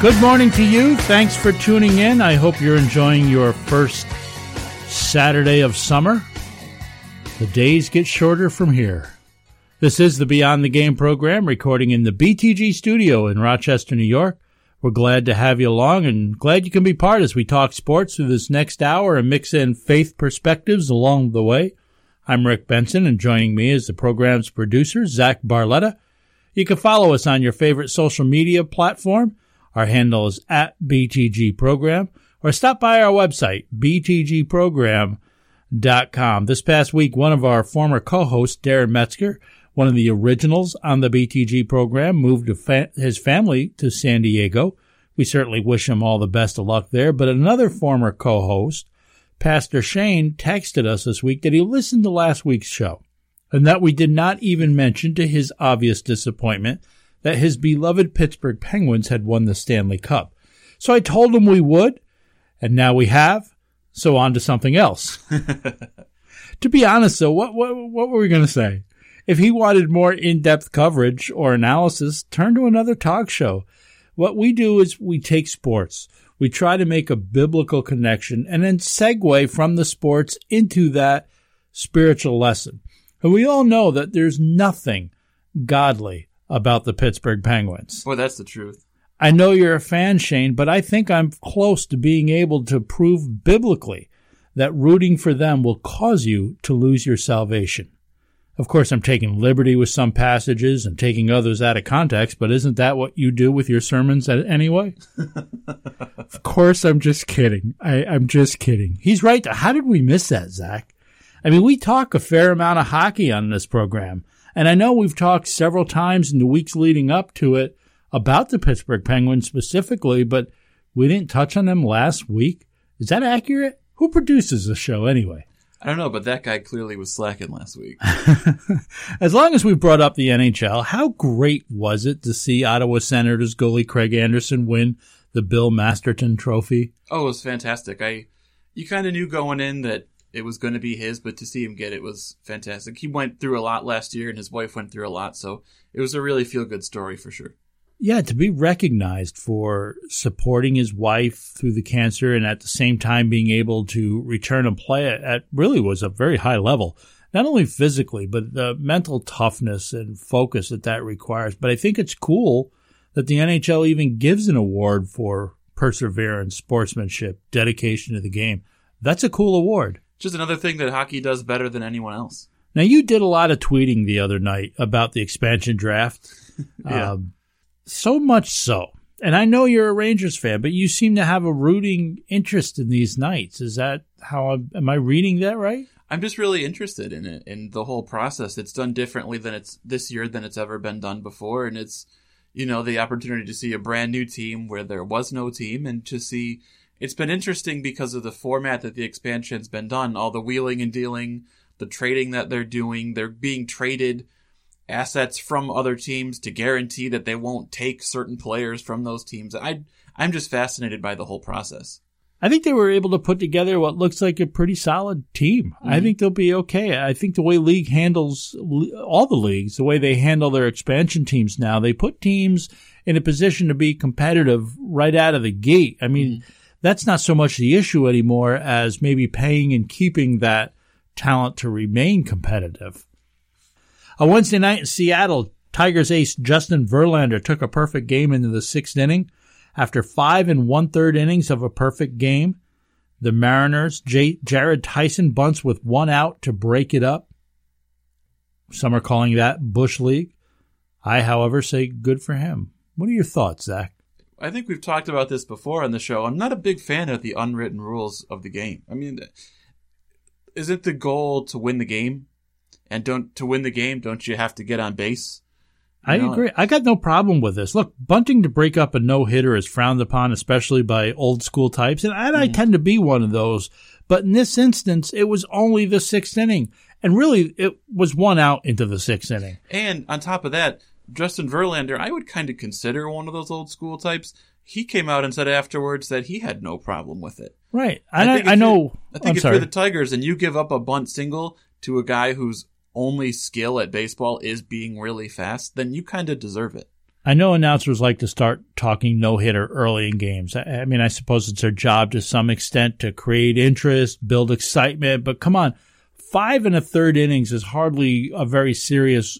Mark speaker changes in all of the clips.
Speaker 1: Good morning to you. Thanks for tuning in. I hope you're enjoying your first Saturday of summer. The days get shorter from here. This is the Beyond the Game program, recording in the BTG studio in Rochester, New York. We're glad to have you along and glad you can be part as we talk sports through this next hour and mix in faith perspectives along the way. I'm Rick Benson, and joining me is the program's producer, Zach Barletta. You can follow us on your favorite social media platform. Our handle is at BTG Program, or stop by our website, btgprogram.com. This past week, one of our former co-hosts, Darren Metzger, one of the originals on the BTG program, moved his family to San Diego. We certainly wish him all the best of luck there. But another former co-host, Pastor Shane, texted us this week that he listened to last week's show and that we did not even mention to his obvious disappointment – that his beloved Pittsburgh Penguins had won the Stanley Cup. So I told him we would, and now we have. So on to something else. to be honest, though, what what what were we going to say? If he wanted more in-depth coverage or analysis, turn to another talk show. What we do is we take sports. We try to make a biblical connection and then segue from the sports into that spiritual lesson. And we all know that there's nothing godly about the Pittsburgh Penguins.
Speaker 2: Boy, that's the truth.
Speaker 1: I know you're a fan, Shane, but I think I'm close to being able to prove biblically that rooting for them will cause you to lose your salvation. Of course, I'm taking liberty with some passages and taking others out of context, but isn't that what you do with your sermons anyway? of course, I'm just kidding. I, am just kidding. He's right. How did we miss that, Zach? I mean, we talk a fair amount of hockey on this program. And I know we've talked several times in the weeks leading up to it about the Pittsburgh Penguins specifically, but we didn't touch on them last week. Is that accurate? Who produces the show anyway?
Speaker 2: I don't know, but that guy clearly was slacking last week.
Speaker 1: as long as we brought up the NHL, how great was it to see Ottawa Senators goalie Craig Anderson win the Bill Masterton Trophy?
Speaker 2: Oh, it was fantastic. I you kind of knew going in that it was going to be his, but to see him get it was fantastic. He went through a lot last year, and his wife went through a lot, so it was a really feel good story for sure.
Speaker 1: Yeah, to be recognized for supporting his wife through the cancer and at the same time being able to return and play at really was a very high level, not only physically, but the mental toughness and focus that that requires. But I think it's cool that the NHL even gives an award for perseverance, sportsmanship, dedication to the game. That's a cool award
Speaker 2: just another thing that hockey does better than anyone else.
Speaker 1: Now, you did a lot of tweeting the other night about the expansion draft.
Speaker 2: yeah.
Speaker 1: Um, so much so. And I know you're a Rangers fan, but you seem to have a rooting interest in these Knights. Is that how I'm, am I reading that right?
Speaker 2: I'm just really interested in it in the whole process. It's done differently than it's this year than it's ever been done before, and it's you know the opportunity to see a brand new team where there was no team, and to see it's been interesting because of the format that the expansion's been done, all the wheeling and dealing, the trading that they're doing. They're being traded assets from other teams to guarantee that they won't take certain players from those teams. I I'm just fascinated by the whole process.
Speaker 1: I think they were able to put together what looks like a pretty solid team. Mm-hmm. I think they'll be okay. I think the way league handles all the leagues, the way they handle their expansion teams now, they put teams in a position to be competitive right out of the gate. I mean, mm-hmm that's not so much the issue anymore as maybe paying and keeping that talent to remain competitive. A Wednesday night in Seattle, Tigers ace Justin Verlander took a perfect game into the sixth inning. After five and one third innings of a perfect game, the Mariners, J- Jarrod Dyson bunts with one out to break it up. Some are calling that Bush League. I, however, say good for him. What are your thoughts, Zach?
Speaker 2: I think we've talked about this before on the show. I'm not a big fan of the unwritten rules of the game. I mean, isn't the goal to win the game? And don't to win the game, don't you have to get on base?
Speaker 1: I
Speaker 2: know,
Speaker 1: agree. I got no problem with this. Look, bunting to break up a no hitter is frowned upon, especially by old school types, and I, I tend to be one of those. But in this instance, it was only the sixth inning, and really, it was one out into the sixth inning.
Speaker 2: And on top of that, Justin Verlander, I would kind of consider one of those old school types. He came out and said afterwards that he had no problem with it.
Speaker 1: Right. I, I,
Speaker 2: if
Speaker 1: know.
Speaker 2: I think
Speaker 1: I'm
Speaker 2: if
Speaker 1: sorry.
Speaker 2: you're the Tigers and you give up a bunt single to a guy whose only skill at baseball is being really fast, then you kind of deserve it.
Speaker 1: I know announcers like to start talking no hitter early in games. I, I mean, I suppose it's their job to some extent to create interest, build excitement, but come on. Five and a third innings is hardly a very serious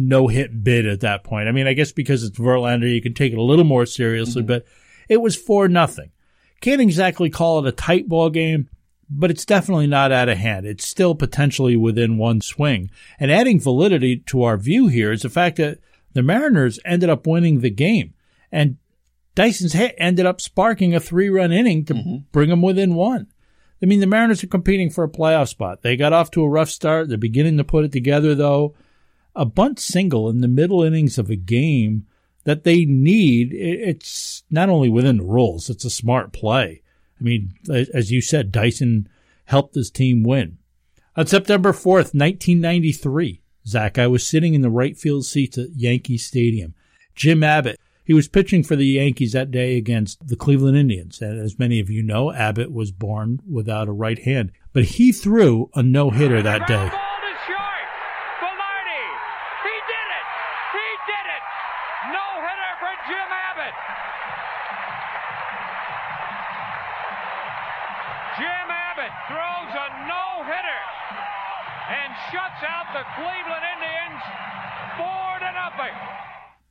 Speaker 1: no hit bid at that point. I mean, I guess because it's Verlander, you can take it a little more seriously, mm-hmm. but it was four nothing. Can't exactly call it a tight ball game, but it's definitely not out of hand. It's still potentially within one swing. And adding validity to our view here is the fact that the Mariners ended up winning the game. And Dyson's hit ended up sparking a three run inning to mm-hmm. bring them within one. I mean, the Mariners are competing for a playoff spot. They got off to a rough start. They're beginning to put it together, though. A bunt single in the middle innings of a game that they need, it's not only within the rules, it's a smart play. I mean, as you said, Dyson helped his team win. On September 4th, 1993, Zach, I was sitting in the right field seats at Yankee Stadium. Jim Abbott, he was pitching for the Yankees that day against the Cleveland Indians. And as many of you know, Abbott was born without a right hand. But he threw a no hitter that day.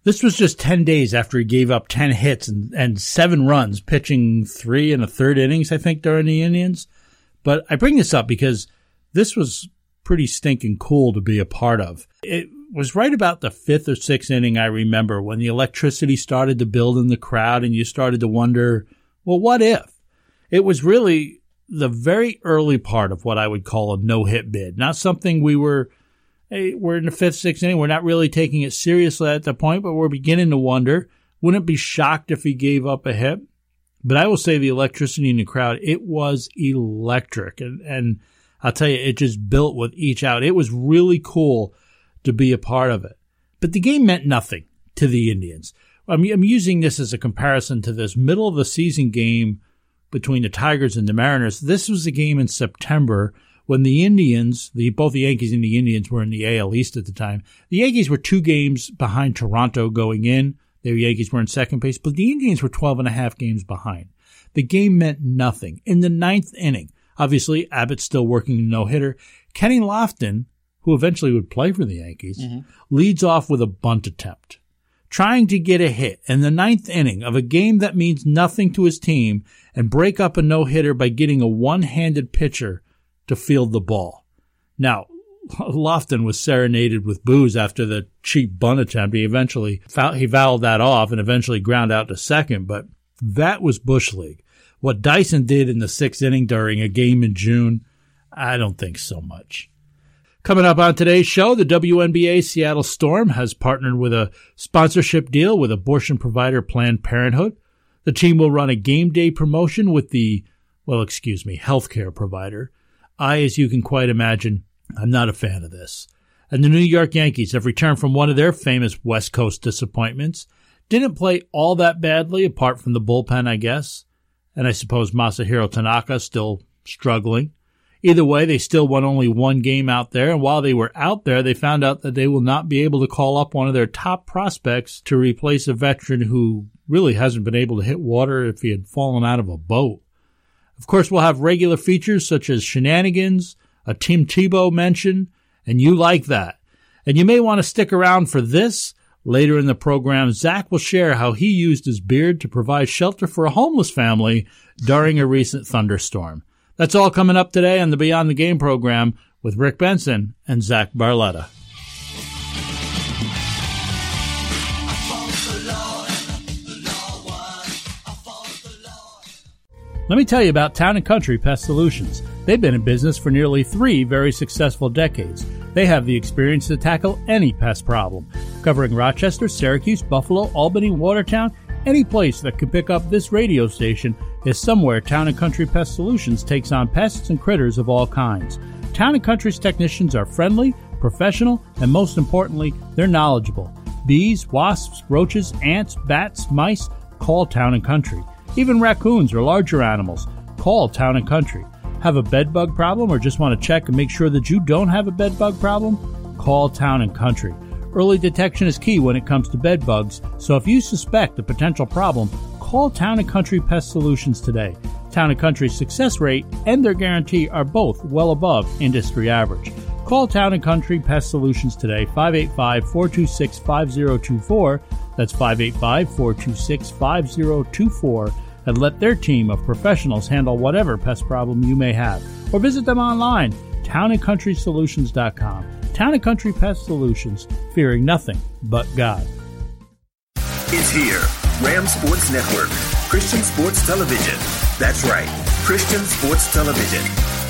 Speaker 1: This was just 10 days after he gave up 10 hits and, and seven runs, pitching three and a third innings, I think, during the Indians. But I bring this up because this was pretty stinking cool to be a part of. It was right about the fifth or sixth inning, I remember, when the electricity started to build in the crowd and you started to wonder, well, what if? It was really the very early part of what I would call a no hit bid, not something we were hey, we're in the fifth, sixth inning. We're not really taking it seriously at the point, but we're beginning to wonder. Wouldn't be shocked if he gave up a hit. But I will say the electricity in the crowd, it was electric. And, and I'll tell you, it just built with each out. It was really cool to be a part of it. But the game meant nothing to the Indians. I'm, I'm using this as a comparison to this middle of the season game between the Tigers and the Mariners. This was a game in September when the Indians, the both the Yankees and the Indians were in the AL East at the time. The Yankees were two games behind Toronto going in. The Yankees were in second place, but the Indians were 12 and a half games behind. The game meant nothing. In the ninth inning, obviously Abbott's still working no hitter. Kenny Lofton, who eventually would play for the Yankees, mm-hmm. leads off with a bunt attempt trying to get a hit in the ninth inning of a game that means nothing to his team and break up a no hitter by getting a one handed pitcher to field the ball. Now, Lofton was serenaded with boos after the cheap bunt attempt. He eventually foul, he fouled that off and eventually ground out to second, but that was Bush League. What Dyson did in the sixth inning during a game in June, I don't think so much. Coming up on today's show, the WNBA Seattle Storm has partnered with a sponsorship deal with abortion provider Planned Parenthood. The team will run a game day promotion with the, well, excuse me, healthcare provider. I, as you can quite imagine, I'm not a fan of this. And the New York Yankees have returned from one of their famous West Coast disappointments. Didn't play all that badly, apart from the bullpen, I guess. And I suppose Masahiro Tanaka still struggling. Either way, they still won only one game out there, and while they were out there, they found out that they will not be able to call up one of their top prospects to replace a veteran who really hasn't been able to hit water if he had fallen out of a boat. Of course, we'll have regular features such as shenanigans, a Tim Tebow mention, and you like that. And you may want to stick around for this. Later in the program, Zach will share how he used his beard to provide shelter for a homeless family during a recent thunderstorm. That's all coming up today on the Beyond the Game program with Rick Benson and Zach Barletta. Let me tell you about Town and Country Pest Solutions. They've been in business for nearly three very successful decades. They have the experience to tackle any pest problem, covering Rochester, Syracuse, Buffalo, Albany, Watertown. Any place that could pick up this radio station is somewhere Town and Country Pest Solutions takes on pests and critters of all kinds. Town and Country's technicians are friendly, professional, and most importantly, they're knowledgeable. Bees, wasps, roaches, ants, bats, mice, call Town and Country. Even raccoons or larger animals, call Town and Country. Have a bed bug problem or just want to check and make sure that you don't have a bed bug problem? Call Town and Country. Early detection is key when it comes to bed bugs, so if you suspect a potential problem, call Town and Country Pest Solutions today. Town and Country's success rate and their guarantee are both well above industry average. Call Town and Country Pest Solutions today, 585 426 5024. That's 585 426 5024 and let their team of professionals handle whatever pest problem you may have. Or visit them online, townandcountrysolutions.com. Town and Country Pest Solutions, fearing nothing but God.
Speaker 3: Is here. Ram Sports Network, Christian Sports Television. That's right, Christian Sports Television.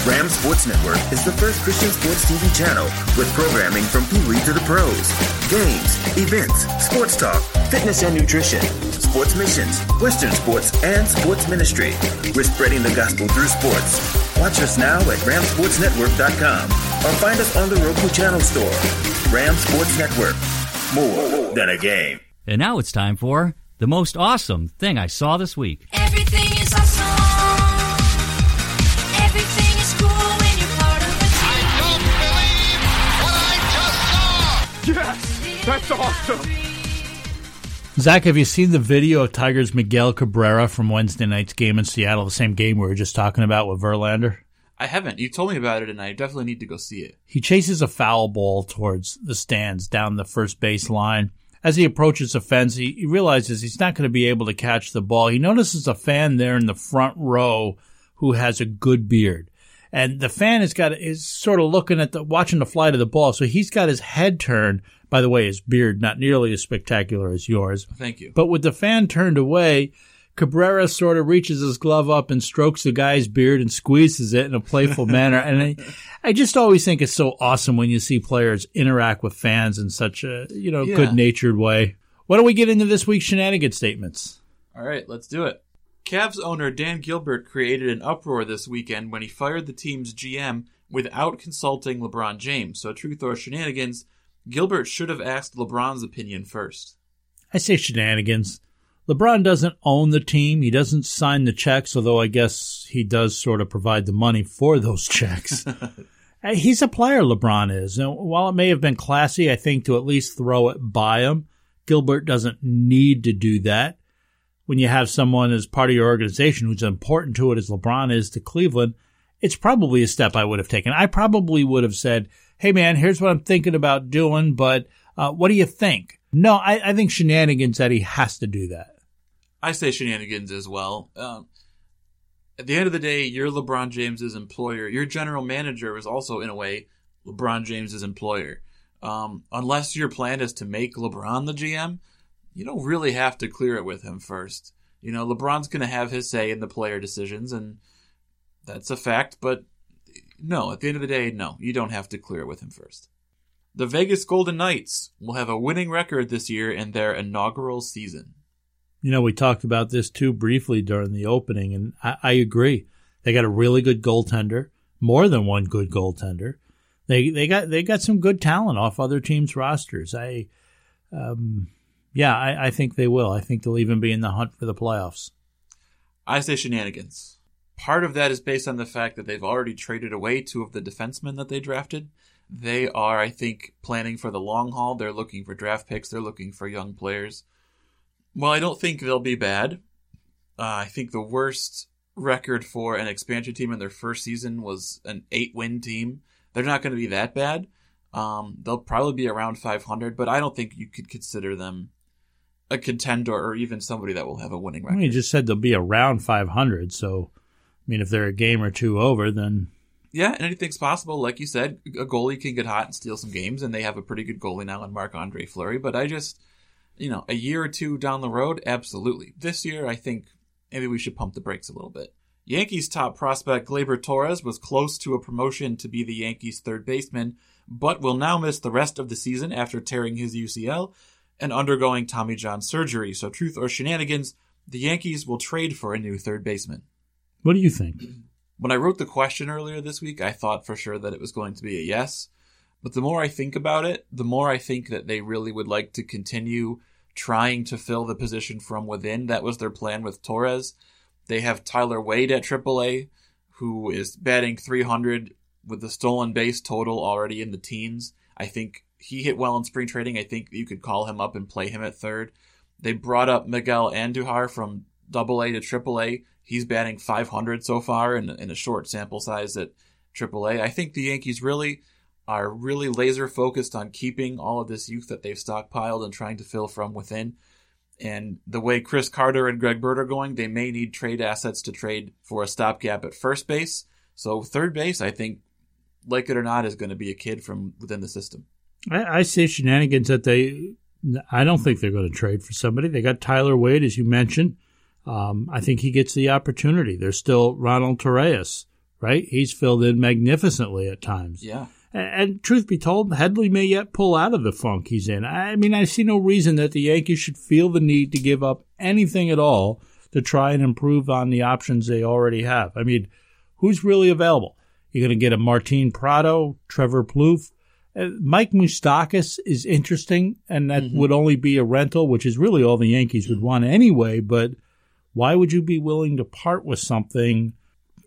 Speaker 3: Ram Sports Network is the first Christian sports TV channel with programming from Pee Wee to the pros, games, events, sports talk, fitness and nutrition, sports missions, Western sports, and sports ministry. We're spreading the gospel through sports. Watch us now at ramsportsnetwork.com or find us on the Roku channel store. Ram Sports Network. More than a game.
Speaker 4: And now it's time for the most awesome thing I saw this week.
Speaker 5: Everything is awesome. Everything is cool when you're part of a team. I don't believe what I just saw.
Speaker 6: Yes, that's awesome.
Speaker 1: Zach, have you seen the video of Tigers Miguel Cabrera from Wednesday night's game in Seattle, the same game we were just talking about with Verlander?
Speaker 2: I haven't. You told me about it, and I definitely need to go see it.
Speaker 1: He chases a foul ball towards the stands down the first base line. As he approaches the fence, he, he realizes he's not going to be able to catch the ball. He notices a fan there in the front row who has a good beard. And the fan has got is sort of looking at the watching the flight of the ball. So he's got his head turned. By the way, his beard not nearly as spectacular as yours.
Speaker 2: Thank you.
Speaker 1: But with the fan turned away, Cabrera sort of reaches his glove up and strokes the guy's beard and squeezes it in a playful manner. And I, I just always think it's so awesome when you see players interact with fans in such a, you know,
Speaker 2: Yeah.
Speaker 1: good natured way. Why don't we get into this week's shenanigan statements?
Speaker 2: All right, let's do it. Cavs owner Dan Gilbert created an uproar this weekend when he fired the team's GM without consulting LeBron James. So, truth or shenanigans, Gilbert should have asked LeBron's opinion first.
Speaker 1: I say shenanigans. LeBron doesn't own the team. He doesn't sign the checks, although I guess he does sort of provide the money for those checks. Uh, He's a player, LeBron is. And while it may have been classy, I think, to at least throw it by him, Gilbert doesn't need to do that. When you have someone as part of your organization who's important to it as LeBron is to Cleveland, it's probably a step I would have taken. I probably would have said, Hey man, here's what I'm thinking about doing, but uh, what do you think? No, I, I think shenanigans that he has to do that.
Speaker 2: I say shenanigans as well. Um, at the end of the day, you're LeBron James's employer. Your general manager is also, in a way, LeBron James's employer. Um, unless your plan is to make LeBron the GM, you don't really have to clear it with him first. You know, LeBron's going to have his say in the player decisions, and that's a fact. But no, at the end of the day, no, you don't have to clear it with him first. The Vegas Golden Knights will have a winning record this year in their inaugural season.
Speaker 1: You know, we talked about this too briefly during the opening, and I, I agree. They got a really good goaltender, more than one good goaltender. They they got they got some good talent off other teams' rosters. I, um, yeah, I, I think they will. I think they'll even be in the hunt for the playoffs.
Speaker 2: I say shenanigans. Part of that is based on the fact that they've already traded away two of the defensemen that they drafted. They are, I think, planning for the long haul. They're looking for draft picks. They're looking for young players. Well, I don't think they'll be bad. Uh, I think the worst record for an expansion team in their first season was an eight win team. They're not going to be that bad. Um, they'll probably be around 500, but I don't think you could consider them a contender or even somebody that will have a winning record.
Speaker 1: mean, you just said they'll be around 500. So, mean, if they're a game or two over, then
Speaker 2: Yeah, and anything's possible. Like you said, a goalie can get hot and steal some games, and they have a pretty good goalie now in Marc Andre Fleury. But I just, you know, a year or two down the road, absolutely. This year, I think maybe we should pump the brakes a little bit. Yankees top prospect Gleyber Torres was close to a promotion to be the Yankees' third baseman, but will now miss the rest of the season after tearing his UCL and undergoing Tommy John surgery. So, truth or shenanigans, the Yankees will trade for a new third baseman.
Speaker 1: What do you think?
Speaker 2: When I wrote the question earlier this week, I thought for sure that it was going to be a yes. But the more I think about it, the more I think that they really would like to continue trying to fill the position from within. That was their plan with Torres. They have Tyler Wade at AAA, who is batting 300 with the stolen base total already in the teens. I think he hit well in spring training. I think you could call him up and play him at third. They brought up Miguel Andujar from AA to AAA. He's batting 500 so far in, in a short sample size at AAA. I think the Yankees really are really laser focused on keeping all of this youth that they've stockpiled and trying to fill from within. And the way Chris Carter and Greg Bird are going, they may need trade assets to trade for a stopgap at first base. So third base, I think, like it or not, is going to be a kid from within the system.
Speaker 1: I, I say shenanigans that they. I don't think they're going to trade for somebody. They got Tyler Wade, as you mentioned. Um, I think he gets the opportunity. There's still Ronald Torreyes, right? He's filled in magnificently at times.
Speaker 2: Yeah.
Speaker 1: And, and truth be told, Headley may yet pull out of the funk he's in. I mean, I see no reason that the Yankees should feel the need to give up anything at all to try and improve on the options they already have. I mean, who's really available? You're going to get a Martin Prado, Trevor Plouffe. Uh, Mike Moustakas is interesting, and that would only be a rental, which is really all the Yankees would want anyway. But why would you be willing to part with something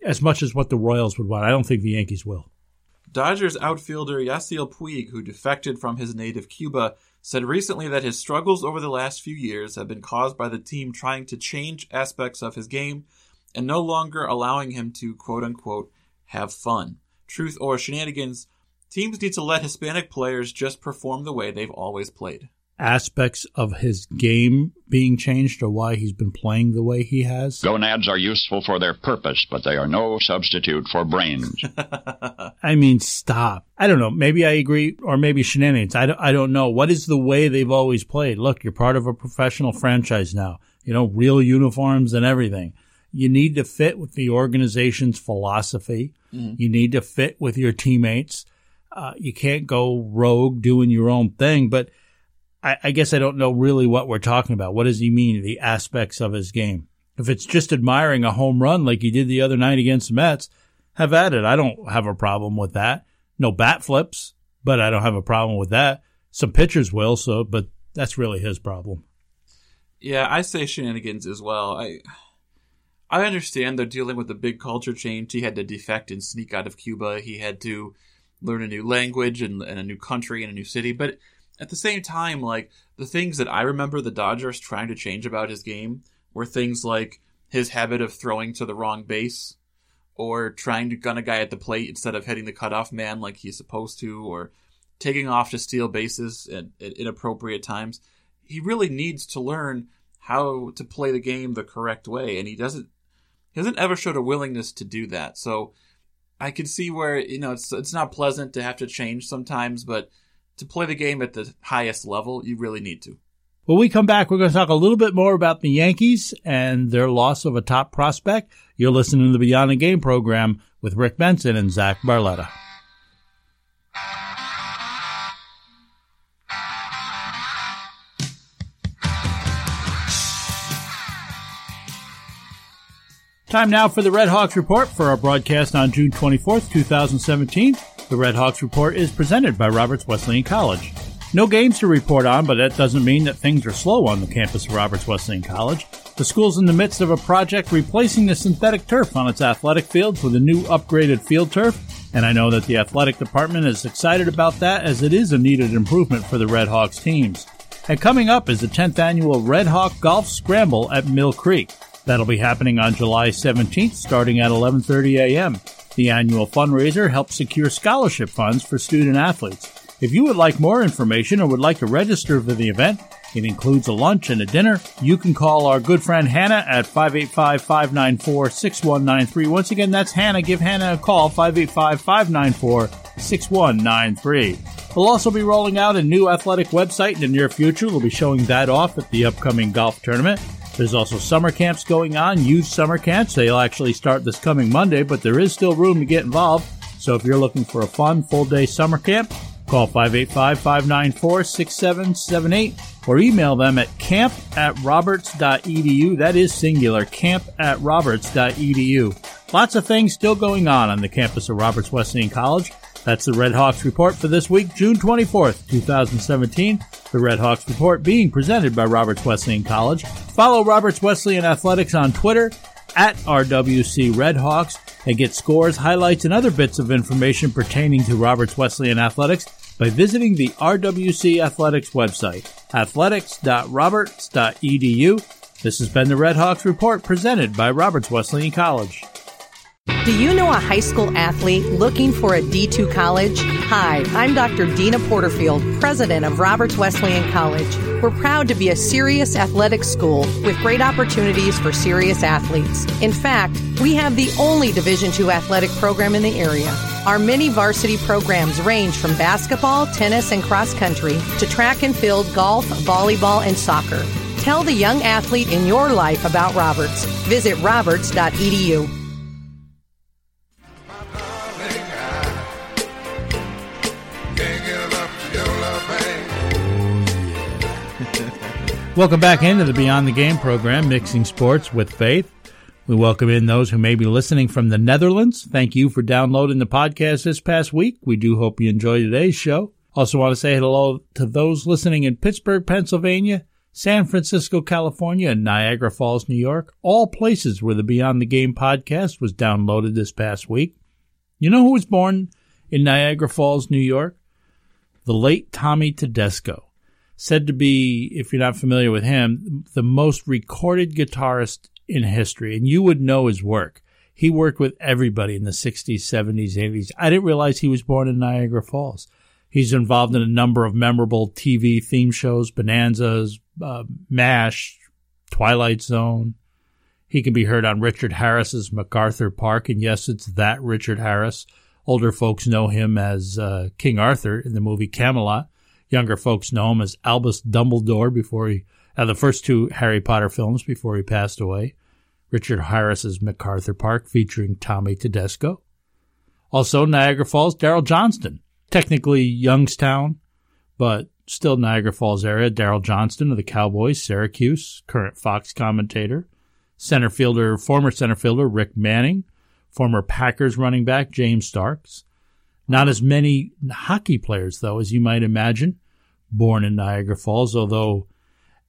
Speaker 1: as much as what the Royals would want? I don't think the Yankees will.
Speaker 2: Dodgers outfielder Yasiel Puig, who defected from his native Cuba, said recently that his struggles over the last few years have been caused by the team trying to change aspects of his game and no longer allowing him to quote unquote have fun. Truth or shenanigans, teams need to let Hispanic players just perform the way they've always played.
Speaker 1: Aspects of his game being changed or why he's been playing the way he has.
Speaker 7: Gonads are useful for their purpose, but they are no substitute for brains.
Speaker 1: I mean, stop. I don't know. Maybe I agree, or maybe shenanigans. I don't, I don't know. What is the way they've always played? Look, you're part of a professional franchise now. You know, real uniforms and everything. You need to fit with the organization's philosophy.
Speaker 2: Mm.
Speaker 1: You need to fit with your teammates. Uh, you can't go rogue doing your own thing. But I, I guess I don't know really what we're talking about. What does he mean? The aspects of his game. If it's just admiring a home run like he did the other night against the Mets, have at it. I don't have a problem with that. No bat flips, but I don't have a problem with that. Some pitchers will, so, but that's really his problem.
Speaker 2: Yeah, I say shenanigans as well. I I understand they're dealing with a big culture change. He had to defect and sneak out of Cuba. He had to learn a new language and, and a new country and a new city. But at the same time, like the things that I remember the Dodgers trying to change about his game were things like his habit of throwing to the wrong base, or trying to gun a guy at the plate instead of hitting the cutoff man like he's supposed to, or taking off to steal bases at, at inappropriate times. He really needs to learn how to play the game the correct way, and he doesn't. He hasn't ever showed a willingness to do that. So I can see where you know it's it's not pleasant to have to change sometimes, but to play the game at the highest level, you really need to.
Speaker 1: When we come back, we're going to talk a little bit more about the Yankees and their loss of a top prospect. You're listening to the Beyond the Game program with Rick Benson and Zach Barletta. Time now for the Red Hawks Report for our broadcast on June 24th, 2017. The Red Hawks Report is presented by Roberts Wesleyan College. No games to report on, but that doesn't mean that things are slow on the campus of Roberts Wesleyan College. The school's in the midst of a project replacing the synthetic turf on its athletic fields with a new upgraded field turf, and I know that the athletic department is excited about that as it is a needed improvement for the Red Hawks teams. And coming up is the 10th annual Red Hawk Golf Scramble at Mill Creek. That'll be happening on July 17th starting at 11:30 a.m. The annual fundraiser helps secure scholarship funds for student athletes. If you would like more information or would like to register for the event, it includes a lunch and a dinner. You can call our good friend Hannah at 585-594-6193. Once again, that's Hannah. Give Hannah a call, 585-594-6193. We'll also be rolling out a new athletic website in the near future. We'll be showing that off at the upcoming golf tournament. There's also summer camps going on, youth summer camps. They'll actually start this coming Monday, but there is still room to get involved. So if you're looking for a fun full day summer camp, call 585 594 6778 or email them at camp at roberts.edu. That is singular, camp at roberts.edu. Lots of things still going on on the campus of Roberts Wesleyan College. That's the Red Hawks Report for this week, June 24th, 2017. The Red Hawks Report being presented by Roberts Wesleyan College. Follow Roberts Wesleyan Athletics on Twitter at RWC Redhawks and get scores, highlights, and other bits of information pertaining to Roberts Wesleyan Athletics by visiting the RWC Athletics website, athletics.roberts.edu. This has been the Red Hawks Report presented by Roberts Wesleyan College.
Speaker 8: Do you know a high school athlete looking for a D2 college? Hi, I'm Dr. Deana Porterfield, president of Roberts Wesleyan College. We're proud to be a serious athletic school with great opportunities for serious athletes. In fact, we have the only Division II athletic program in the area. Our many varsity programs range from basketball, tennis, and cross country to track and field, golf, volleyball, and soccer. Tell the young athlete in your life about Roberts. Visit roberts.edu.
Speaker 1: Welcome back into the Beyond the Game program, Mixing Sports with Faith. We welcome in those who may be listening from the Netherlands. Thank you for downloading the podcast this past week. We do hope you enjoy today's show. Also want to say hello to those listening in Pittsburgh, Pennsylvania, San Francisco, California, and Niagara Falls, New York, all places where the Beyond the Game podcast was downloaded this past week. You know who was born in Niagara Falls, New York? The late Tommy Tedesco said to be, if you're not familiar with him, the most recorded guitarist in history. And you would know his work. He worked with everybody in the 60s, 70s, 80s. I didn't realize he was born in Niagara Falls. He's involved in a number of memorable TV theme shows, Bonanzas, uh, MASH, Twilight Zone. He can be heard on Richard Harris's MacArthur Park. And yes, it's that Richard Harris. Older folks know him as uh, King Arthur in the movie Camelot. Younger folks know him as Albus Dumbledore before he, uh, the first two Harry Potter films before he passed away. Richard Harris's MacArthur Park featuring Tommy Tedesco. Also Niagara Falls, Daryl Johnston. Technically Youngstown, but still Niagara Falls area. Daryl Johnston of the Cowboys, Syracuse, current Fox commentator. Center fielder, former center fielder Rick Manning. Former Packers running back James Starks. Not as many hockey players, though, as you might imagine born in Niagara Falls, although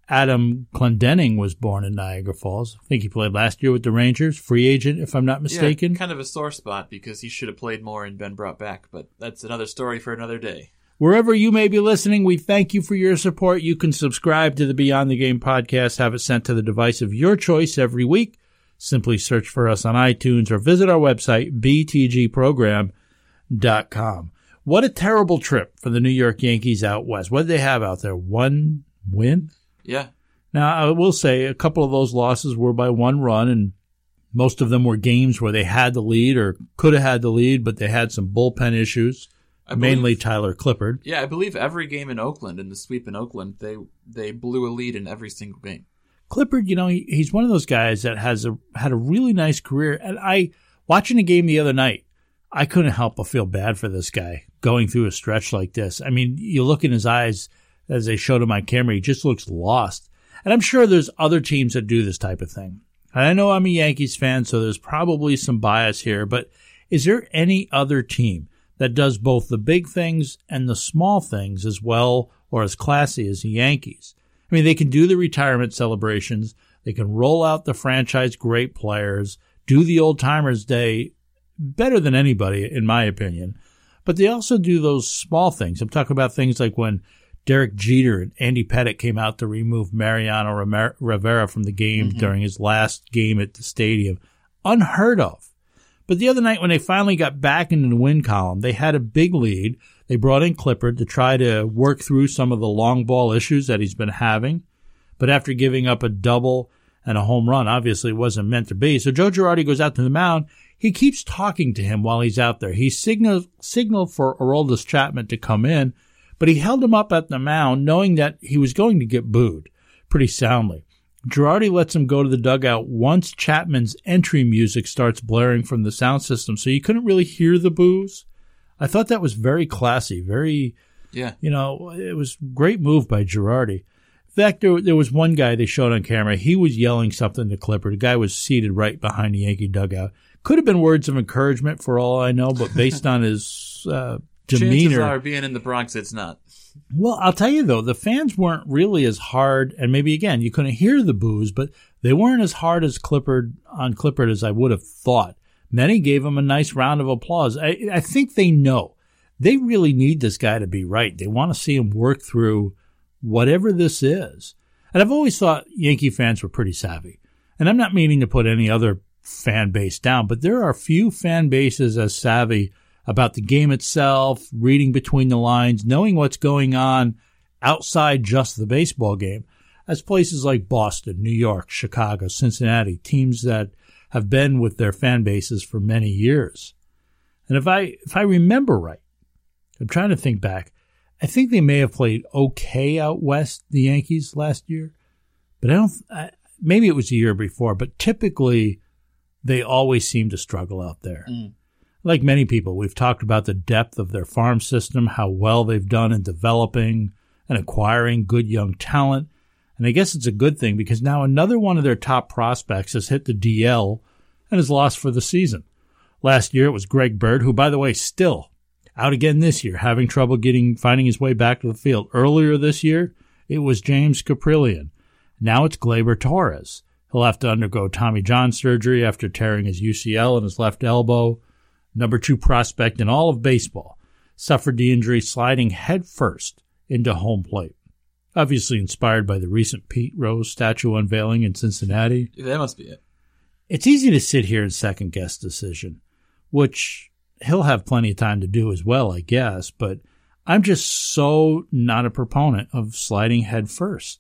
Speaker 1: Adam Clendenning was born in Niagara Falls. I think he played last year with the Rangers, free agent, if I'm not mistaken.
Speaker 2: Yeah, kind of a sore spot because he should have played more and been brought back, but that's another story for another day.
Speaker 1: Wherever you may be listening, we thank you for your support. You can subscribe to the Beyond the Game podcast, have it sent to the device of your choice every week. Simply search for us on iTunes or visit our website, btgprogram.com. What a terrible trip for the New York Yankees out west. What did they have out there? One win?
Speaker 2: Yeah.
Speaker 1: Now, I will say a couple of those losses were by one run, and most of them were games where they had the lead or could have had the lead, but they had some bullpen issues,
Speaker 2: believe-
Speaker 1: mainly Tyler Clippard.
Speaker 2: Yeah, I believe every game in Oakland, in the sweep in Oakland, they they blew a lead in every single game.
Speaker 1: Clippard, you know, he, he's one of those guys that has a had a really nice career. And I watching a game the other night, I couldn't help but feel bad for this guy going through a stretch like this. I mean, you look in his eyes as they showed him on camera, he just looks lost. And I'm sure there's other teams that do this type of thing. And I know I'm a Yankees fan, so there's probably some bias here, but is there any other team that does both the big things and the small things as well or as classy as the Yankees? I mean, they can do the retirement celebrations. They can roll out the franchise great players, do the old timers day better than anybody, in my opinion. But they also do those small things. I'm talking about things like when Derek Jeter and Andy Pettitte came out to remove Mariano Rimer- Rivera from the game mm-hmm. during his last game at the stadium. Unheard of. But the other night when they finally got back into the win column, they had a big lead. They brought in Clippard to try to work through some of the long ball issues that he's been having. But after giving up a double and a home run, obviously it wasn't meant to be. So Joe Girardi goes out to the mound. He keeps talking to him while he's out there. He signaled, signaled for Aroldis Chapman to come in, but he held him up at the mound knowing that he was going to get booed pretty soundly. Girardi lets him go to the dugout once Chapman's entry music starts blaring from the sound system, so you couldn't really hear the boos. I thought that was very classy, very,
Speaker 2: Yeah.
Speaker 1: you know, it was great move by Girardi. In fact, there, there was one guy they showed on camera. He was yelling something to Clipper. The guy was seated right behind the Yankee dugout. Could have been words of encouragement for all I know, but based on his uh,
Speaker 2: Chances
Speaker 1: demeanor,
Speaker 2: are, being in the Bronx, it's not.
Speaker 1: well, I'll tell you though, the fans weren't really as hard, and maybe again you couldn't hear the boos, but they weren't as hard as Clippard on Clippard as I would have thought. Many gave him a nice round of applause. I, I think they know they really need this guy to be right. They want to see him work through whatever this is. And I've always thought Yankee fans were pretty savvy. And I'm not meaning to put any other fan base down, but there are few fan bases as savvy about the game itself, reading between the lines, knowing what's going on outside just the baseball game, as places like Boston, New York, Chicago, Cincinnati, teams that have been with their fan bases for many years. And if I if I remember right, I'm trying to think back. I think they may have played okay out west, the Yankees last year, but I don't. I, maybe it was the year before, but typically they always seem to struggle out there. Mm. Like many people, we've talked about the depth of their farm system, how well they've done in developing and acquiring good young talent. And I guess it's a good thing because now another one of their top prospects has hit the DL and is lost for the season. Last year it was Greg Bird, who, by the way, still out again this year, having trouble getting finding his way back to the field. Earlier this year, it was James Kaprielian. Now it's Gleyber Torres. He'll have to undergo Tommy John surgery after tearing his UCL in his left elbow. Number two prospect in all of baseball suffered the injury sliding headfirst into home plate. Obviously inspired by the recent Pete Rose statue unveiling in Cincinnati.
Speaker 2: That must be it.
Speaker 1: It's easy to sit here and second guess decision, which he'll have plenty of time to do as well, I guess, but I'm just so not a proponent of sliding head first.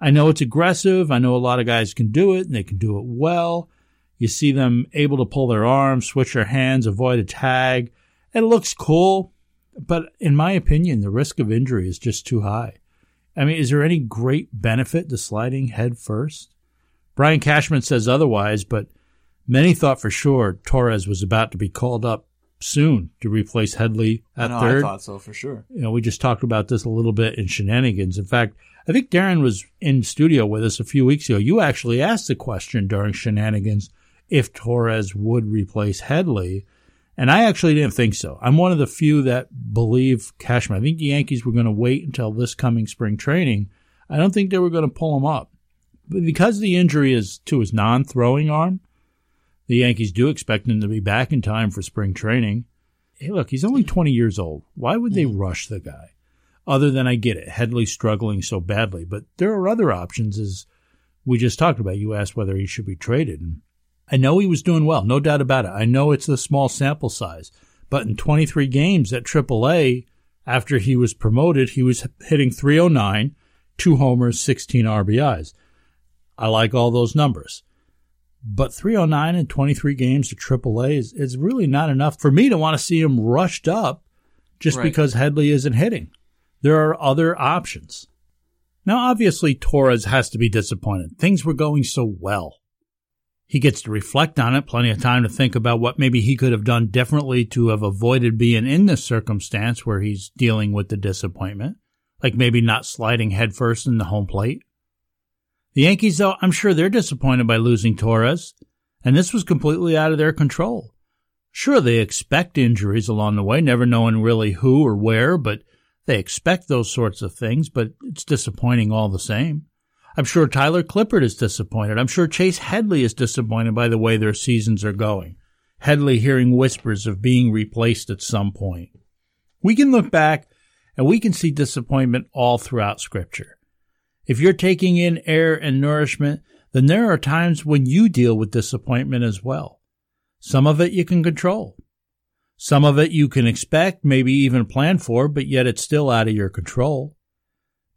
Speaker 1: I know it's aggressive. I know a lot of guys can do it and they can do it well. You see them able to pull their arms, switch their hands, avoid a tag. It looks cool, but in my opinion, the risk of injury is just too high. I mean, is there any great benefit to sliding head first? Brian Cashman says otherwise, but many thought for sure Torres was about to be called up soon to replace Headley
Speaker 2: I
Speaker 1: at
Speaker 2: know,
Speaker 1: third.
Speaker 2: I thought so for sure.
Speaker 1: You know, we just talked about this a little bit in shenanigans. In fact, I think Darren was in studio with us a few weeks ago. You actually asked the question during shenanigans if Torres would replace Headley. And I actually didn't think so. I'm one of the few that believe Cashman. I think the Yankees were going to wait until this coming spring training. I don't think they were going to pull him up. But because the injury is to his non throwing arm, the Yankees do expect him to be back in time for spring training. Hey, look, he's only 20 years old. Why would they mm-hmm. rush the guy? Other than I get it, Headley's struggling so badly, but there are other options as we just talked about. You asked whether he should be traded. And I know he was doing well, no doubt about it. I know it's a small sample size, but in 23 games at AAA, after he was promoted, he was hitting 309, two homers, 16 RBIs. I like all those numbers. But 309 and 23 games to AAA is, is really not enough for me to want to see him rushed up just
Speaker 2: Right.
Speaker 1: because Headley isn't hitting. There are other options. Now, obviously, Torres has to be disappointed. Things were going so well. He gets to reflect on it, plenty of time to think about what maybe he could have done differently to have avoided being in this circumstance where he's dealing with the disappointment, like maybe not sliding headfirst in the home plate. The Yankees, though, I'm sure they're disappointed by losing Torres, and this was completely out of their control. Sure, they expect injuries along the way, never knowing really who or where, but they expect those sorts of things, but it's disappointing all the same. I'm sure Tyler Clippard is disappointed. I'm sure Chase Headley is disappointed by the way their seasons are going. Headley hearing whispers of being replaced at some point. We can look back and we can see disappointment all throughout Scripture. If you're taking in air and nourishment, then there are times when you deal with disappointment as well. Some of it you can control. Some of it you can expect, maybe even plan for, but yet it's still out of your control.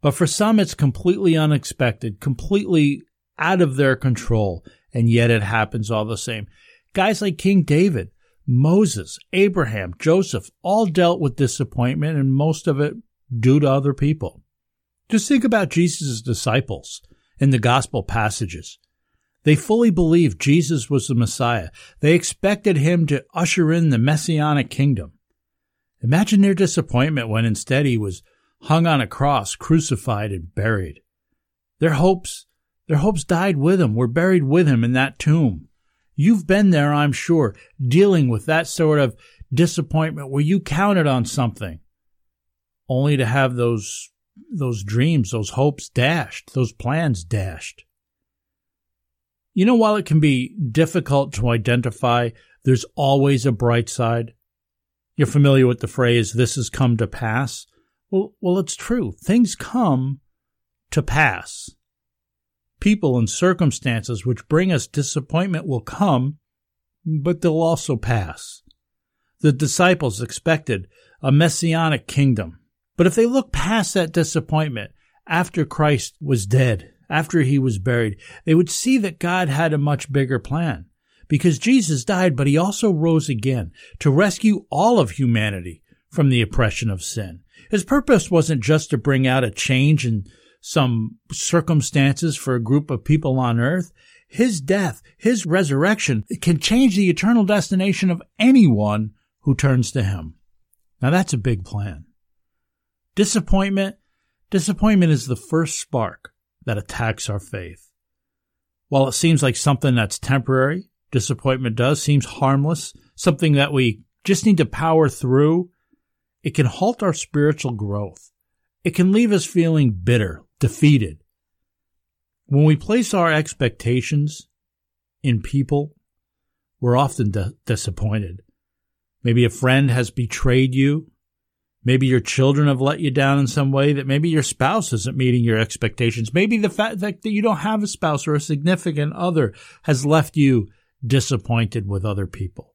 Speaker 1: But for some, it's completely unexpected, completely out of their control, and yet it happens all the same. Guys like King David, Moses, Abraham, Joseph all dealt with disappointment, and most of it due to other people. Just think about Jesus' disciples in the gospel passages. They fully believed Jesus was the Messiah. They expected him to usher in the messianic kingdom. Imagine their disappointment when instead he was hung on a cross, crucified and buried. Their hopes, their hopes died with him, were buried with him in that tomb. You've been there, I'm sure, dealing with that sort of disappointment where you counted on something only to have those those dreams, those hopes dashed, those plans dashed. You know, while it can be difficult to identify, there's always a bright side. You're familiar with the phrase, this has come to pass. Well, well, it's true. Things come to pass. People and circumstances which bring us disappointment will come, but they'll also pass. The disciples expected a messianic kingdom. But if they look past that disappointment after Christ was dead, after he was buried, they would see that God had a much bigger plan. Because Jesus died, but he also rose again to rescue all of humanity from the oppression of sin. His purpose wasn't just to bring out a change in some circumstances for a group of people on earth. His death, his resurrection can change the eternal destination of anyone who turns to him. Now that's a big plan. Disappointment, disappointment is the first spark that attacks our faith. While it seems like something that's temporary, disappointment does, seems harmless, something that we just need to power through, it can halt our spiritual growth. It can leave us feeling bitter, defeated. When we place our expectations in people, we're often di- disappointed. Maybe a friend has betrayed you. Maybe your children have let you down in some way that maybe your spouse isn't meeting your expectations. Maybe the fact that you don't have a spouse or a significant other has left you disappointed with other people.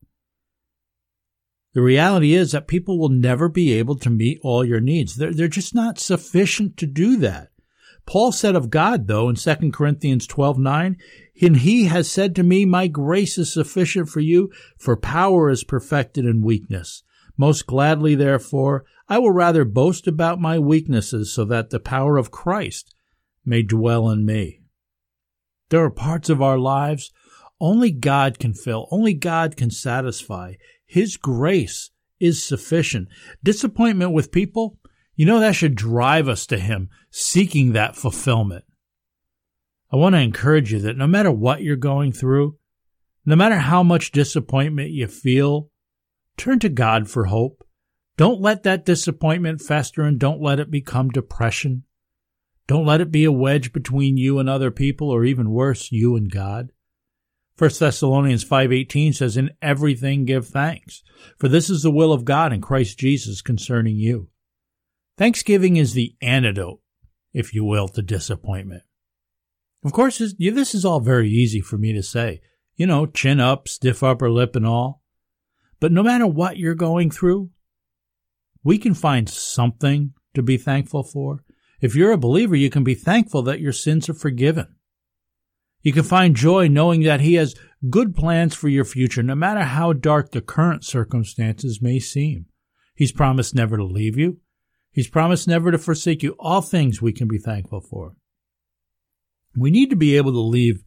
Speaker 1: The reality is that people will never be able to meet all your needs. They're, they're just not sufficient to do that. Paul said of God, though, in 2 Corinthians 12 9, and he has said to me, My grace is sufficient for you, for power is perfected in weakness. Most gladly, therefore, I will rather boast about my weaknesses so that the power of Christ may dwell in me. There are parts of our lives only God can fill, only God can satisfy. His grace is sufficient. Disappointment with people, you know, that should drive us to Him, seeking that fulfillment. I want to encourage you that no matter what you're going through, no matter how much disappointment you feel, turn to God for hope. Don't let that disappointment fester and don't let it become depression. Don't let it be a wedge between you and other people or even worse, you and God. 1 Thessalonians 5:18 says in everything give thanks for this is the will of God in Christ Jesus concerning you. Thanksgiving is the antidote, if you will, to disappointment. Of course, this is all very easy for me to say. You know, chin up, stiff upper lip and all. But no matter what you're going through, we can find something to be thankful for. If you're a believer, you can be thankful that your sins are forgiven. You can find joy knowing that He has good plans for your future, no matter how dark the current circumstances may seem. He's promised never to leave you. He's promised never to forsake you. All things we can be thankful for. We need to be able to leave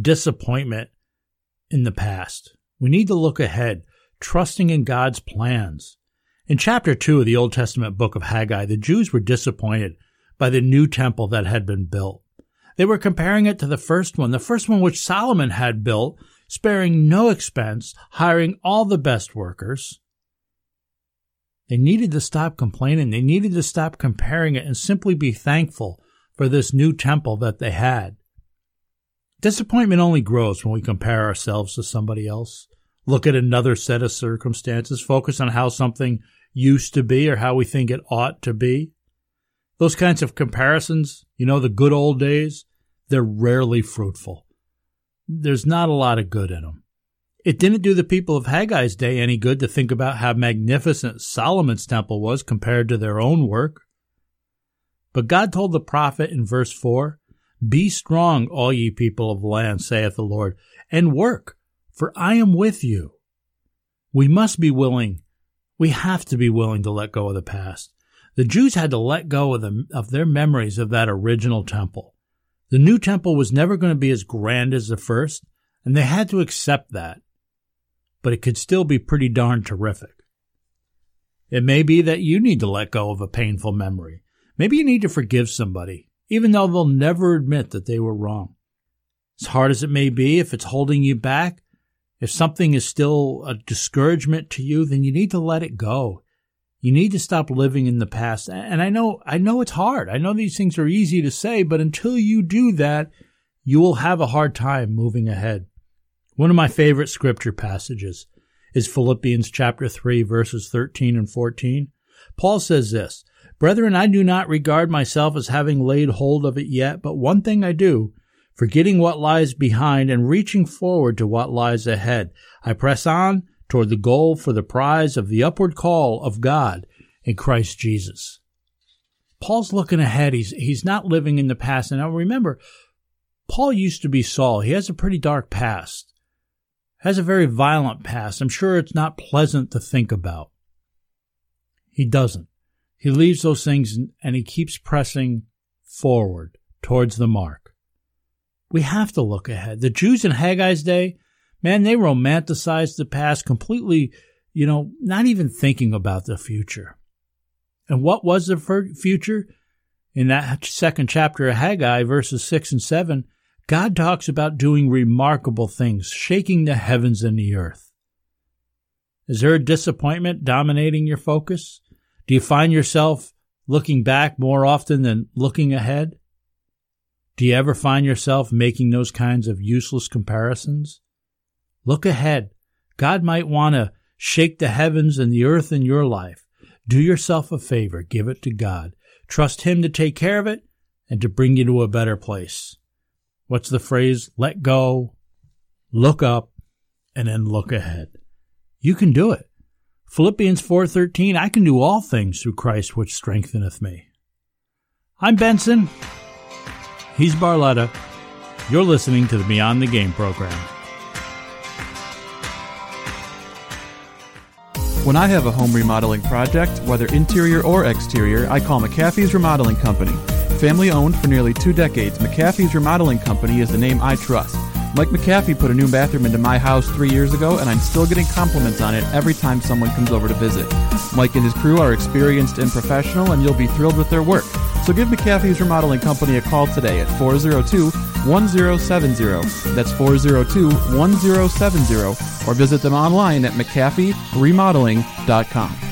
Speaker 1: disappointment in the past. We need to look ahead, trusting in God's plans. In chapter 2 of the Old Testament book of Haggai, the Jews were disappointed by the new temple that had been built. They were comparing it to the first one, the first one which Solomon had built, sparing no expense, hiring all the best workers. They needed to stop complaining. They needed to stop comparing it and simply be thankful for this new temple that they had. Disappointment only grows when we compare ourselves to somebody else, look at another set of circumstances, focus on how something used to be or how we think it ought to be. Those kinds of comparisons, you know, the good old days, they're rarely fruitful. There's not a lot of good in them. It didn't do the people of Haggai's day any good to think about how magnificent Solomon's temple was compared to their own work. But God told the prophet in verse 4 Be strong, all ye people of the land, saith the Lord, and work, for I am with you. We must be willing, we have to be willing to let go of the past. The Jews had to let go of, the, of their memories of that original temple. The new temple was never going to be as grand as the first, and they had to accept that. But it could still be pretty darn terrific. It may be that you need to let go of a painful memory. Maybe you need to forgive somebody, even though they'll never admit that they were wrong. As hard as it may be, if it's holding you back, if something is still a discouragement to you, then you need to let it go. You need to stop living in the past. And I know, I know it's hard. I know these things are easy to say, but until you do that, you will have a hard time moving ahead. One of my favorite scripture passages is Philippians chapter 3 verses 13 and 14. Paul says this, Brethren, I do not regard myself as having laid hold of it yet, but one thing I do, forgetting what lies behind and reaching forward to what lies ahead. I press on toward the goal for the prize of the upward call of God in Christ Jesus. Paul's looking ahead. He's, he's not living in the past. And now remember, Paul used to be Saul. He has a pretty dark past, has a very violent past. I'm sure it's not pleasant to think about. He doesn't. He leaves those things and he keeps pressing forward towards the mark. We have to look ahead. The Jews in Haggai's day, man, they romanticized the past completely, you know, not even thinking about the future. And what was the future? In that second chapter of Haggai, verses 6 and 7, God talks about doing remarkable things, shaking the heavens and the earth. Is there a disappointment dominating your focus? Do you find yourself looking back more often than looking ahead? Do you ever find yourself making those kinds of useless comparisons? Look ahead. God might want to shake the heavens and the earth in your life. Do yourself a favor. Give it to God. Trust Him to take care of it and to bring you to a better place. What's the phrase? Let go, look up, and then look ahead. You can do it. Philippians 4:13 I can do all things through Christ which strengtheneth me. I'm Benson. He's Barletta. You're listening to the Beyond the Game program.
Speaker 9: When I have a home remodeling project, whether interior or exterior, I call McAfee's Remodeling Company. Family owned for nearly two decades, McAfee's Remodeling Company is the name I trust. Mike McAfee put a new bathroom into my house three years ago, and I'm still getting compliments on it every time someone comes over to visit. Mike and his crew are experienced and professional, and you'll be thrilled with their work. So give McAfee's Remodeling Company a call today at 402 1070. That's 402 1070, or visit them online at McAfeeRemodeling.com.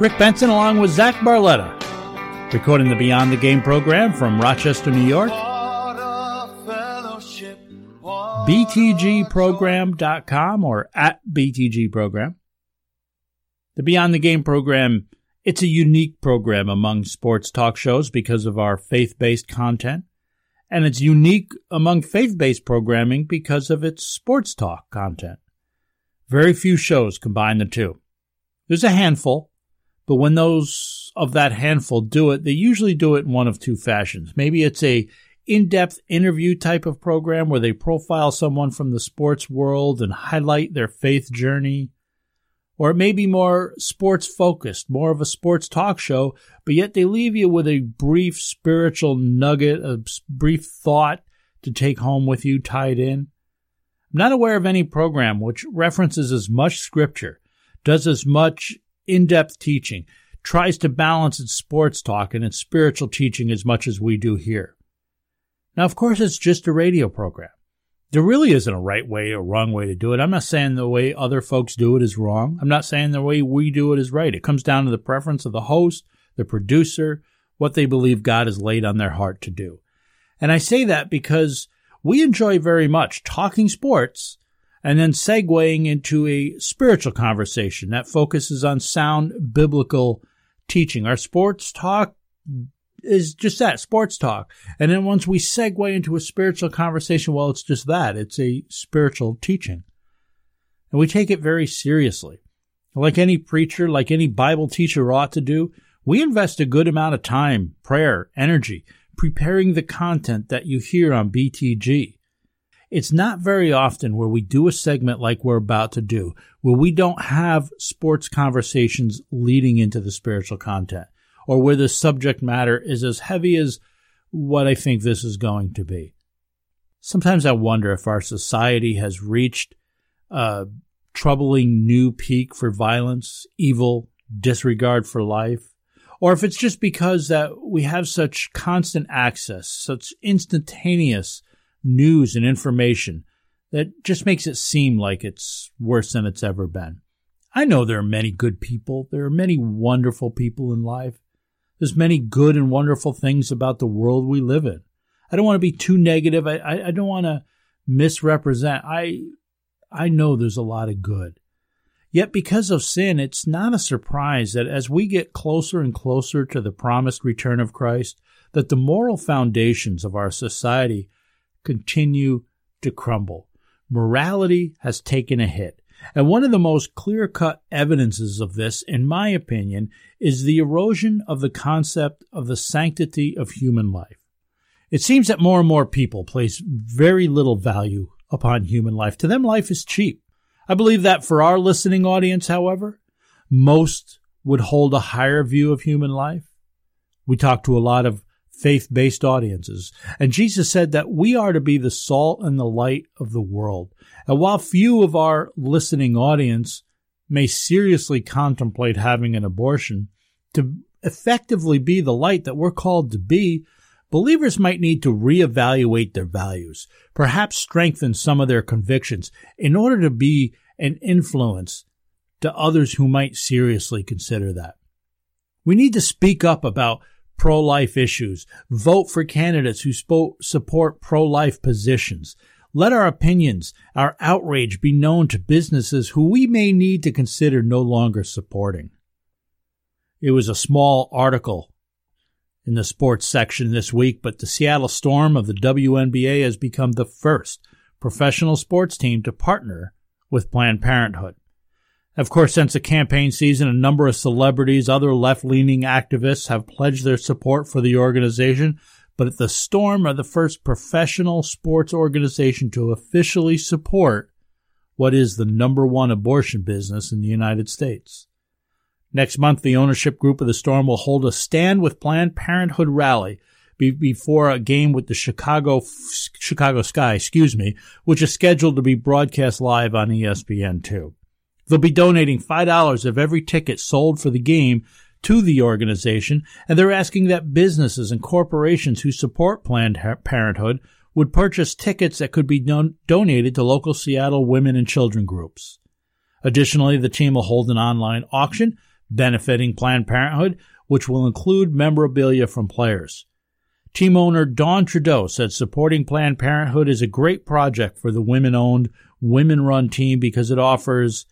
Speaker 1: Rick Benson along with Zach Barletta, recording the Beyond the Game program from Rochester, New York. BTGprogram.com or at BTGprogram. The Beyond the Game program, it's a unique program among sports talk shows because of our faith-based content. And it's unique among faith-based programming because of its sports talk content. Very few shows combine the two. There's a handful, but when those of that handful do it, they usually do it in one of two fashions. Maybe it's a in-depth interview type of program where they profile someone from the sports world and highlight their faith journey. Or it may be more sports focused, more of a sports talk show, but yet they leave you with a brief spiritual nugget, a brief thought to take home with you tied in. I'm not aware of any program which references as much scripture, does as much in depth teaching, tries to balance its sports talk and its spiritual teaching as much as we do here. Now, of course, it's just a radio program. There really isn't a right way or wrong way to do it. I'm not saying the way other folks do it is wrong. I'm not saying the way we do it is right. It comes down to the preference of the host, the producer, what they believe God has laid on their heart to do. And I say that because we enjoy very much talking sports and then segueing into a spiritual conversation that focuses on sound biblical teaching. Our sports talk is just that sports talk. And then once we segue into a spiritual conversation, well, it's just that it's a spiritual teaching. And we take it very seriously. Like any preacher, like any Bible teacher ought to do, we invest a good amount of time, prayer, energy, preparing the content that you hear on BTG. It's not very often where we do a segment like we're about to do, where we don't have sports conversations leading into the spiritual content, or where the subject matter is as heavy as what I think this is going to be. Sometimes I wonder if our society has reached a troubling new peak for violence, evil, disregard for life, or if it's just because that we have such constant access, such instantaneous news and information that just makes it seem like it's worse than it's ever been. I know there are many good people. There are many wonderful people in life. There's many good and wonderful things about the world we live in. I don't want to be too negative. I, I, I don't want to misrepresent. I, I know there's a lot of good. Yet because of sin, it's not a surprise that as we get closer and closer to the promised return of Christ, that the moral foundations of our society continue to crumble. Morality has taken a hit. And one of the most clear cut evidences of this, in my opinion, is the erosion of the concept of the sanctity of human life. It seems that more and more people place very little value upon human life. To them, life is cheap. I believe that for our listening audience, however, most would hold a higher view of human life. We talk to a lot of faith based audiences. And Jesus said that we are to be the salt and the light of the world. And while few of our listening audience may seriously contemplate having an abortion, to effectively be the light that we're called to be, believers might need to reevaluate their values, perhaps strengthen some of their convictions in order to be an influence to others who might seriously consider that. We need to speak up about pro life issues, vote for candidates who spo- support pro life positions. Let our opinions, our outrage be known to businesses who we may need to consider no longer supporting. It was a small article in the sports section this week, but the Seattle Storm of the WNBA has become the first professional sports team to partner with Planned Parenthood. Of course, since the campaign season, a number of celebrities, other left leaning activists have pledged their support for the organization, but the Storm are the first professional sports organization to officially support what is the number one abortion business in the United States. Next month, the ownership group of the Storm will hold a stand with Planned Parenthood rally before a game with the Chicago Chicago Sky, excuse me, which is scheduled to be broadcast live on ESPN2. They'll be donating $5 of every ticket sold for the game to the organization, and they're asking that businesses and corporations who support Planned Parenthood would purchase tickets that could be don- donated to local Seattle women and children groups. Additionally, the team will hold an online auction benefiting Planned Parenthood, which will include memorabilia from players. Team owner Dawn Trudeau said supporting Planned Parenthood is a great project for the women owned, women run team because it offers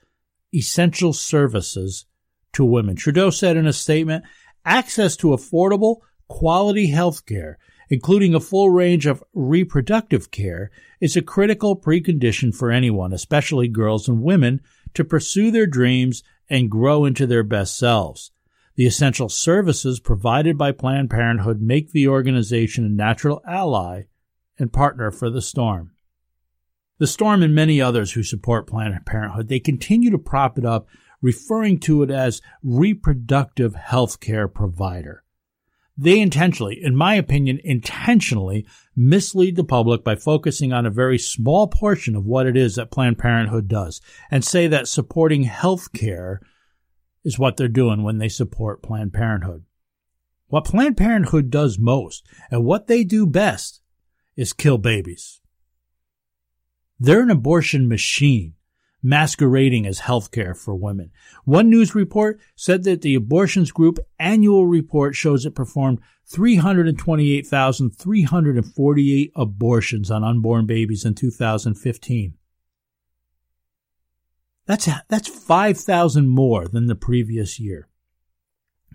Speaker 1: essential services to women. Trudeau said in a statement, access to affordable, quality health care, including a full range of reproductive care, is a critical precondition for anyone, especially girls and women, to pursue their dreams and grow into their best selves. The essential services provided by Planned Parenthood make the organization a natural ally and partner for the storm. The Storm and many others who support Planned Parenthood, they continue to prop it up, referring to it as reproductive health care provider. They intentionally, in my opinion, intentionally mislead the public by focusing on a very small portion of what it is that Planned Parenthood does and say that supporting health care is what they're doing when they support Planned Parenthood. What Planned Parenthood does most and what they do best is kill babies. They're an abortion machine masquerading as healthcare for women. One news report said that the abortions group annual report shows it performed 328,348 abortions on unborn babies in 2015. That's that's 5,000 more than the previous year.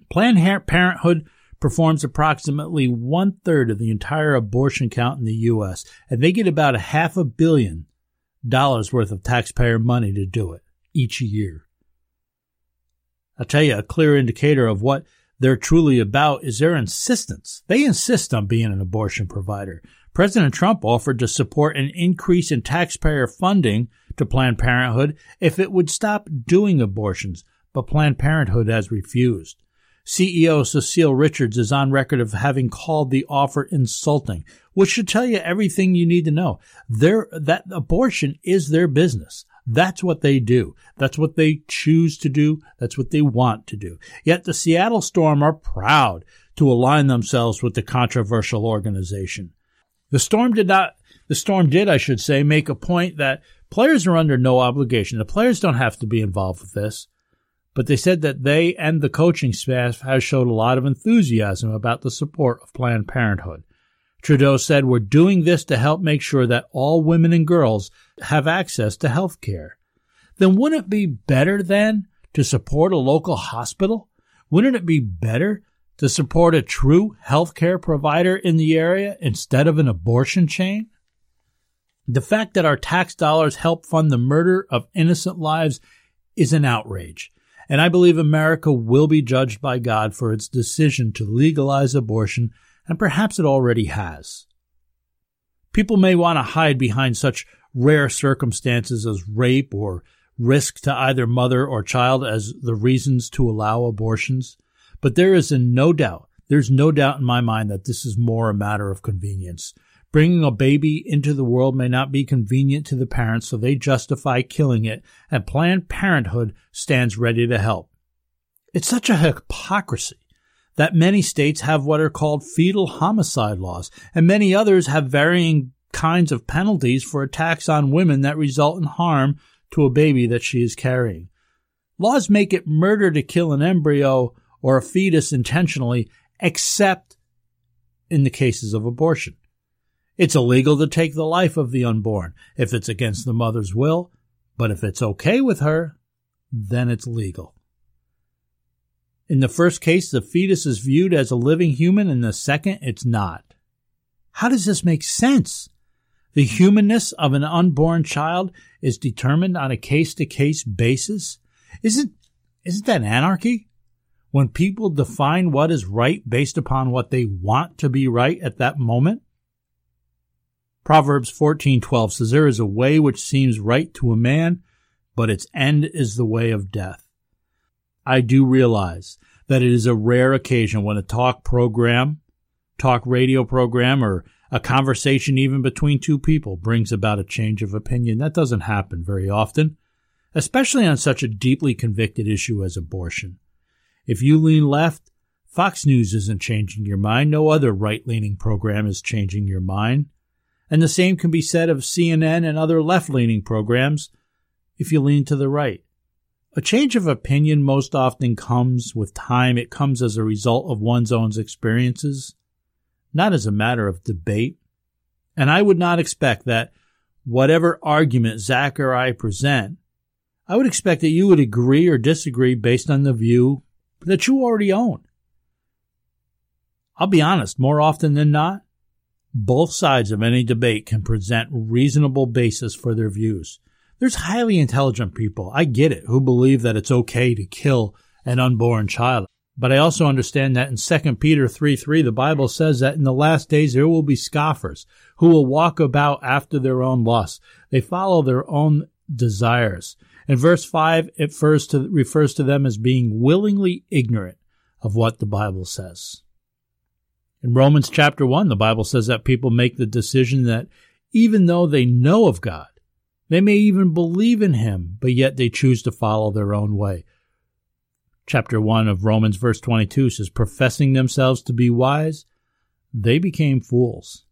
Speaker 1: Planned Parenthood performs approximately one third of the entire abortion count in the U.S., and they get about a half a billion dollars worth of taxpayer money to do it each year. I'll tell you, a clear indicator of what they're truly about is their insistence. They insist on being an abortion provider. President Trump offered to support an increase in taxpayer funding to Planned Parenthood if it would stop doing abortions, but Planned Parenthood has refused. CEO Cecile Richards is on record of having called the offer insulting, which should tell you everything you need to know. Their, that abortion is their business. That's what they do. That's what they choose to do. That's what they want to do. Yet the Seattle Storm are proud to align themselves with the controversial organization. The Storm did not, the Storm did, I should say, make a point that players are under no obligation. The players don't have to be involved with this. But they said that they and the coaching staff have showed a lot of enthusiasm about the support of Planned Parenthood. Trudeau said, We're doing this to help make sure that all women and girls have access to health care. Then wouldn't it be better then to support a local hospital? Wouldn't it be better to support a true healthcare provider in the area instead of an abortion chain? The fact that our tax dollars help fund the murder of innocent lives is an outrage. And I believe America will be judged by God for its decision to legalize abortion and perhaps it already has. People may want to hide behind such rare circumstances as rape or risk to either mother or child as the reasons to allow abortions, but there is no doubt, there's no doubt in my mind that this is more a matter of convenience. Bringing a baby into the world may not be convenient to the parents, so they justify killing it, and Planned Parenthood stands ready to help. It's such a hypocrisy that many states have what are called fetal homicide laws, and many others have varying kinds of penalties for attacks on women that result in harm to a baby that she is carrying. Laws make it murder to kill an embryo or a fetus intentionally, except in the cases of abortion. It's illegal to take the life of the unborn if it's against the mother's will, but if it's okay with her, then it's legal. In the first case, the fetus is viewed as a living human. In the second, it's not. How does this make sense? The humanness of an unborn child is determined on a case to case basis. Isn't, isn't that anarchy? When people define what is right based upon what they want to be right at that moment? Proverbs 14:12 says there is a way which seems right to a man, but its end is the way of death. I do realize that it is a rare occasion when a talk program, talk radio program, or a conversation even between two people brings about a change of opinion. That doesn't happen very often, especially on such a deeply convicted issue as abortion. If you lean left, Fox News isn't changing your mind. No other right leaning program is changing your mind. And the same can be said of CNN and other left leaning programs if you lean to the right. A change of opinion most often comes with time. It comes as a result of one's own experiences, not as a matter of debate. And I would not expect that whatever argument Zach or I present, I would expect that you would agree or disagree based on the view that you already own. I'll be honest, more often than not, both sides of any debate can present reasonable basis for their views. There's highly intelligent people, I get it, who believe that it's okay to kill an unborn child. But I also understand that in 2 Peter 3 3, the Bible says that in the last days there will be scoffers who will walk about after their own lusts. They follow their own desires. In verse 5, it refers to, refers to them as being willingly ignorant of what the Bible says. In Romans chapter 1, the Bible says that people make the decision that even though they know of God, they may even believe in him, but yet they choose to follow their own way. Chapter 1 of Romans, verse 22 says, Professing themselves to be wise, they became fools.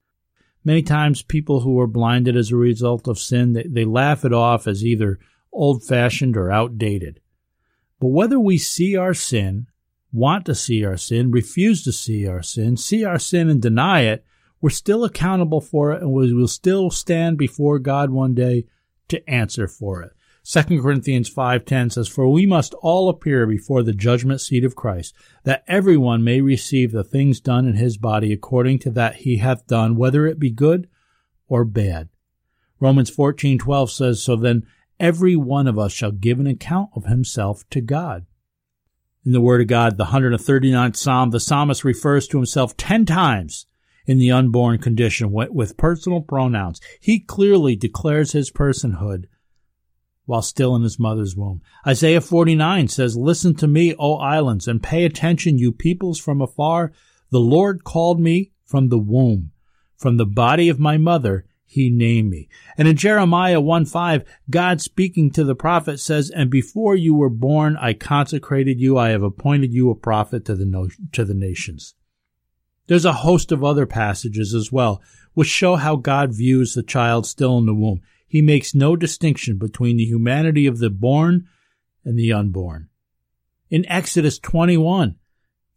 Speaker 1: Many times, people who are blinded as a result of sin, they, they laugh it off as either old fashioned or outdated. But whether we see our sin, want to see our sin, refuse to see our sin, see our sin and deny it, we're still accountable for it and we will still stand before God one day to answer for it. 2 Corinthians 5:10 says, "For we must all appear before the judgment seat of Christ, that everyone may receive the things done in his body according to that he hath done, whether it be good or bad." Romans 14:12 says, "So then every one of us shall give an account of himself to God." In the Word of God, the 139th Psalm, the psalmist refers to himself 10 times in the unborn condition with personal pronouns. He clearly declares his personhood while still in his mother's womb. Isaiah 49 says, Listen to me, O islands, and pay attention, you peoples from afar. The Lord called me from the womb. From the body of my mother, he named me. And in Jeremiah 1 5, God speaking to the prophet says, And before you were born, I consecrated you. I have appointed you a prophet to the, no- to the nations. There's a host of other passages as well, which show how God views the child still in the womb. He makes no distinction between the humanity of the born and the unborn. In Exodus 21,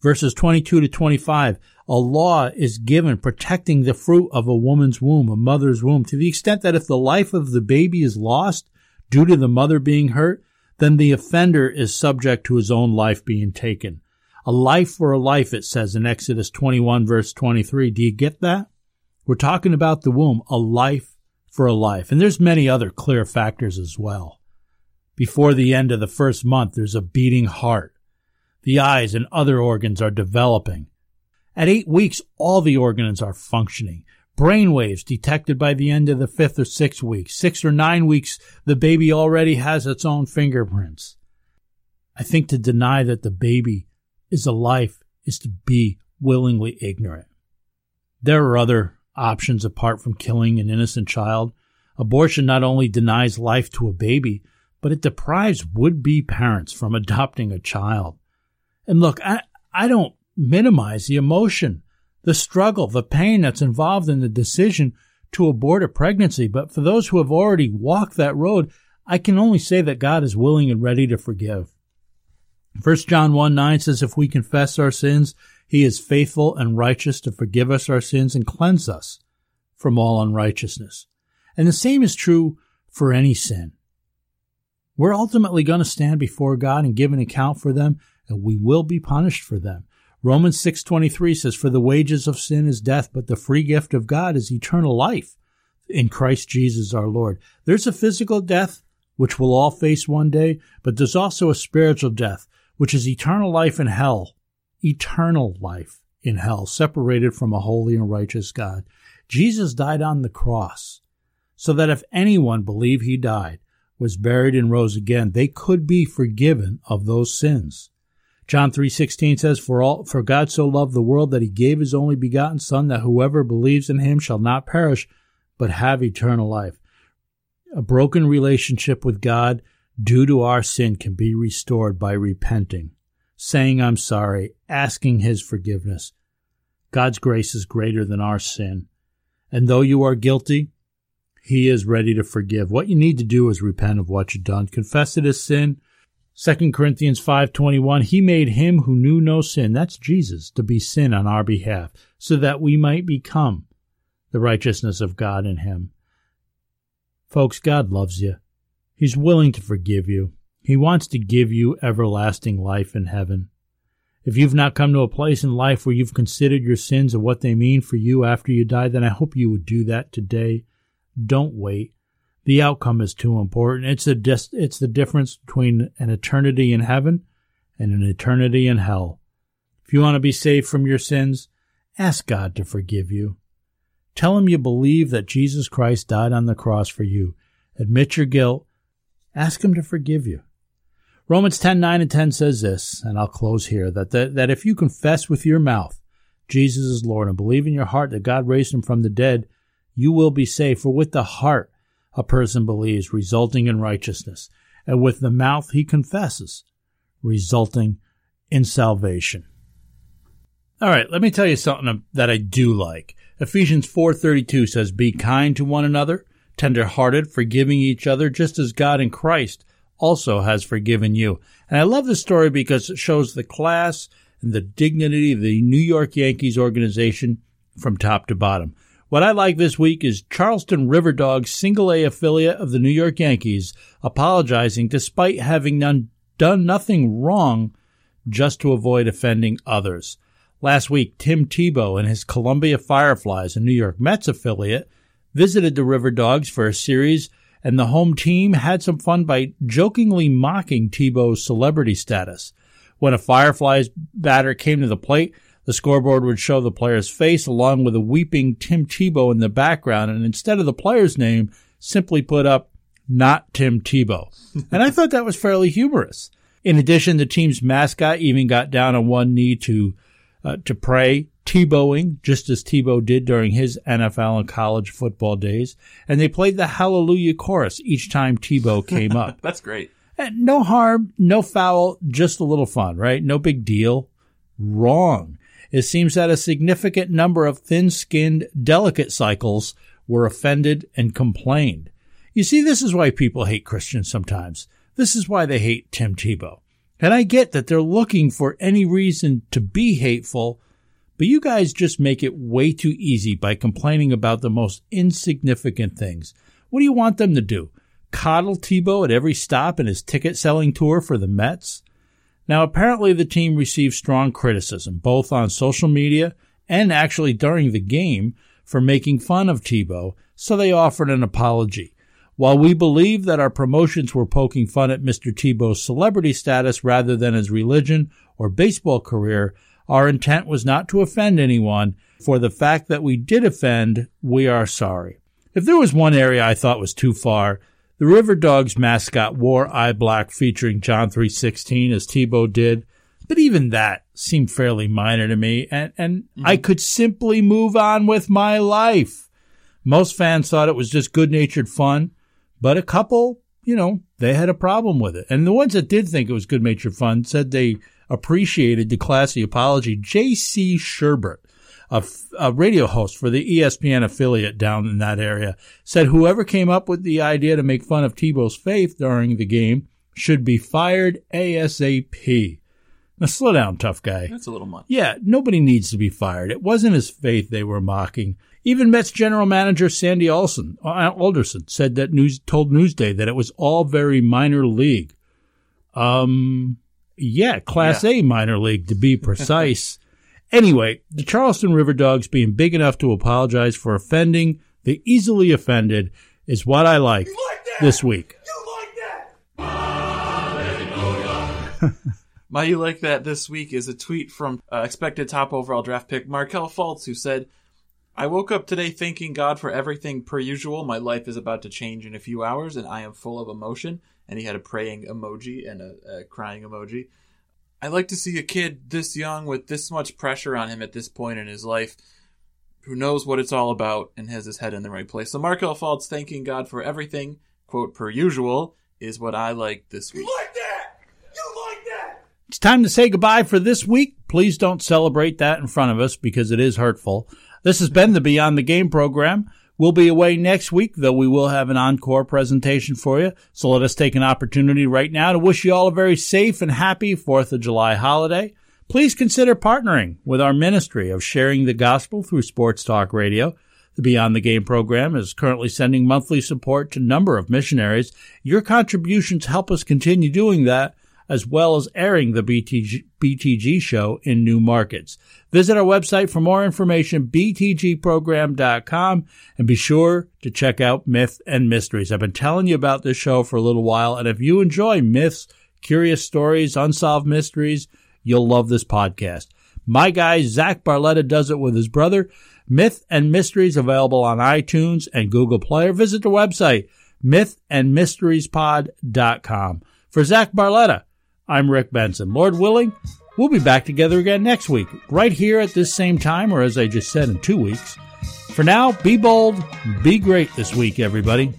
Speaker 1: verses 22 to 25, a law is given protecting the fruit of a woman's womb, a mother's womb, to the extent that if the life of the baby is lost due to the mother being hurt, then the offender is subject to his own life being taken. A life for a life, it says in Exodus 21 verse 23. Do you get that? We're talking about the womb, a life for a life. And there's many other clear factors as well. Before the end of the first month, there's a beating heart. The eyes and other organs are developing. At eight weeks, all the organs are functioning. Brain waves detected by the end of the fifth or sixth week. Six or nine weeks, the baby already has its own fingerprints. I think to deny that the baby is a life is to be willingly ignorant. There are other options apart from killing an innocent child. Abortion not only denies life to a baby, but it deprives would be parents from adopting a child. And look, I, I don't minimize the emotion, the struggle, the pain that's involved in the decision to abort a pregnancy. But for those who have already walked that road, I can only say that God is willing and ready to forgive. 1 John 1 9 says, If we confess our sins, he is faithful and righteous to forgive us our sins and cleanse us from all unrighteousness. And the same is true for any sin. We're ultimately going to stand before God and give an account for them, and we will be punished for them. Romans 6:23 says for the wages of sin is death but the free gift of God is eternal life in Christ Jesus our Lord. There's a physical death which we'll all face one day, but there's also a spiritual death which is eternal life in hell. Eternal life in hell separated from a holy and righteous God. Jesus died on the cross so that if anyone believed he died, was buried and rose again, they could be forgiven of those sins. John 3:16 says for all for God so loved the world that he gave his only begotten son that whoever believes in him shall not perish but have eternal life. A broken relationship with God due to our sin can be restored by repenting, saying I'm sorry, asking his forgiveness. God's grace is greater than our sin. And though you are guilty, he is ready to forgive. What you need to do is repent of what you've done, confess it as sin, 2 Corinthians 5:21 He made him who knew no sin that's Jesus to be sin on our behalf so that we might become the righteousness of God in him. Folks, God loves you. He's willing to forgive you. He wants to give you everlasting life in heaven. If you've not come to a place in life where you've considered your sins and what they mean for you after you die, then I hope you would do that today. Don't wait. The outcome is too important. It's a dis- it's the difference between an eternity in heaven and an eternity in hell. If you want to be saved from your sins, ask God to forgive you. Tell him you believe that Jesus Christ died on the cross for you. Admit your guilt. Ask him to forgive you. Romans 10, 9 and 10 says this, and I'll close here, that, the, that if you confess with your mouth Jesus is Lord and believe in your heart that God raised him from the dead, you will be saved. For with the heart a person believes, resulting in righteousness, and with the mouth he confesses, resulting in salvation. All right, let me tell you something that I do like. Ephesians 4:32 says, "Be kind to one another, tender-hearted, forgiving each other, just as God in Christ also has forgiven you." And I love this story because it shows the class and the dignity of the New York Yankees organization from top to bottom. What I like this week is Charleston River Dogs, single A affiliate of the New York Yankees, apologizing despite having done nothing wrong just to avoid offending others. Last week, Tim Tebow and his Columbia Fireflies, a New York Mets affiliate, visited the River Dogs for a series, and the home team had some fun by jokingly mocking Tebow's celebrity status. When a Fireflies batter came to the plate, the scoreboard would show the player's face along with a weeping Tim Tebow in the background, and instead of the player's name, simply put up, not Tim Tebow. and I thought that was fairly humorous. In addition, the team's mascot even got down on one knee to uh, to pray, Tebowing, just as Tebow did during his NFL and college football days, and they played the Hallelujah chorus each time Tebow came up.
Speaker 2: That's great.
Speaker 1: And no harm, no foul, just a little fun, right? No big deal. Wrong. It seems that a significant number of thin-skinned, delicate cycles were offended and complained. You see, this is why people hate Christians sometimes. This is why they hate Tim Tebow. And I get that they're looking for any reason to be hateful, but you guys just make it way too easy by complaining about the most insignificant things. What do you want them to do? Coddle Tebow at every stop in his ticket selling tour for the Mets? Now, apparently the team received strong criticism, both on social media and actually during the game, for making fun of Tebow, so they offered an apology. While we believe that our promotions were poking fun at Mr. Tebow's celebrity status rather than his religion or baseball career, our intent was not to offend anyone. For the fact that we did offend, we are sorry. If there was one area I thought was too far, the River Dogs mascot wore eye black featuring John 316 as Tebow did, but even that seemed fairly minor to me, and, and mm-hmm. I could simply move on with my life. Most fans thought it was just good natured fun, but a couple, you know, they had a problem with it. And the ones that did think it was good natured fun said they appreciated the classy apology. J.C. Shurburtt, a, a, radio host for the ESPN affiliate down in that area, said whoever came up with the idea to make fun of Tebow's faith during the game should be fired ASAP. Now slow down, tough guy.
Speaker 2: That's a little much.
Speaker 1: Yeah, nobody needs to be fired. It wasn't his faith they were mocking. Even Mets general manager Sandy Olson, uh, Alderson said that news told Newsday that it was all very minor league. Um, yeah, Class yeah. A minor league to be precise. anyway, the Charleston River Dogs being big enough to apologize for offending the easily offended is what I like, like this week.
Speaker 2: You like that? My you like that this week is a tweet from uh, expected top overall draft pick Markelle Fultz, who said, I woke up today thanking God for everything per usual. My life is about to change in a few hours, and I am full of emotion. And he had a praying emoji and a, a crying emoji. I like to see a kid this young with this much pressure on him at this point in his life who knows what it's all about and has his head in the right place. So Markelle Fultz thanking God for everything, quote, per usual, is what I like this week.
Speaker 6: You like that? You like that?
Speaker 1: It's time to say goodbye for this week. Please don't celebrate that in front of us because it is hurtful. This has been the Beyond the Game program. We'll be away next week, though we will have an encore presentation for you. So let us take an opportunity right now to wish you all a very safe and happy 4th of July holiday. Please consider partnering with our ministry of sharing the gospel through Sports Talk Radio. The Beyond the Game program is currently sending monthly support to a number of missionaries. Your contributions help us continue doing that as well as airing the BTG, BTG show in new markets. Visit our website for more information, btgprogram.com, and be sure to check out Myth and Mysteries. I've been telling you about this show for a little while, and if you enjoy myths, curious stories, unsolved mysteries, you'll love this podcast. My guy, Zach Barletta, does it with his brother. Myth and Mysteries available on iTunes and Google Play. Or visit the website, mythandmysteriespod.com. For Zach Barletta, I'm Rick Benson. Lord willing, we'll be back together again next week, right here at this same time, or as I just said, in two weeks. For now, be bold, be great this week, everybody.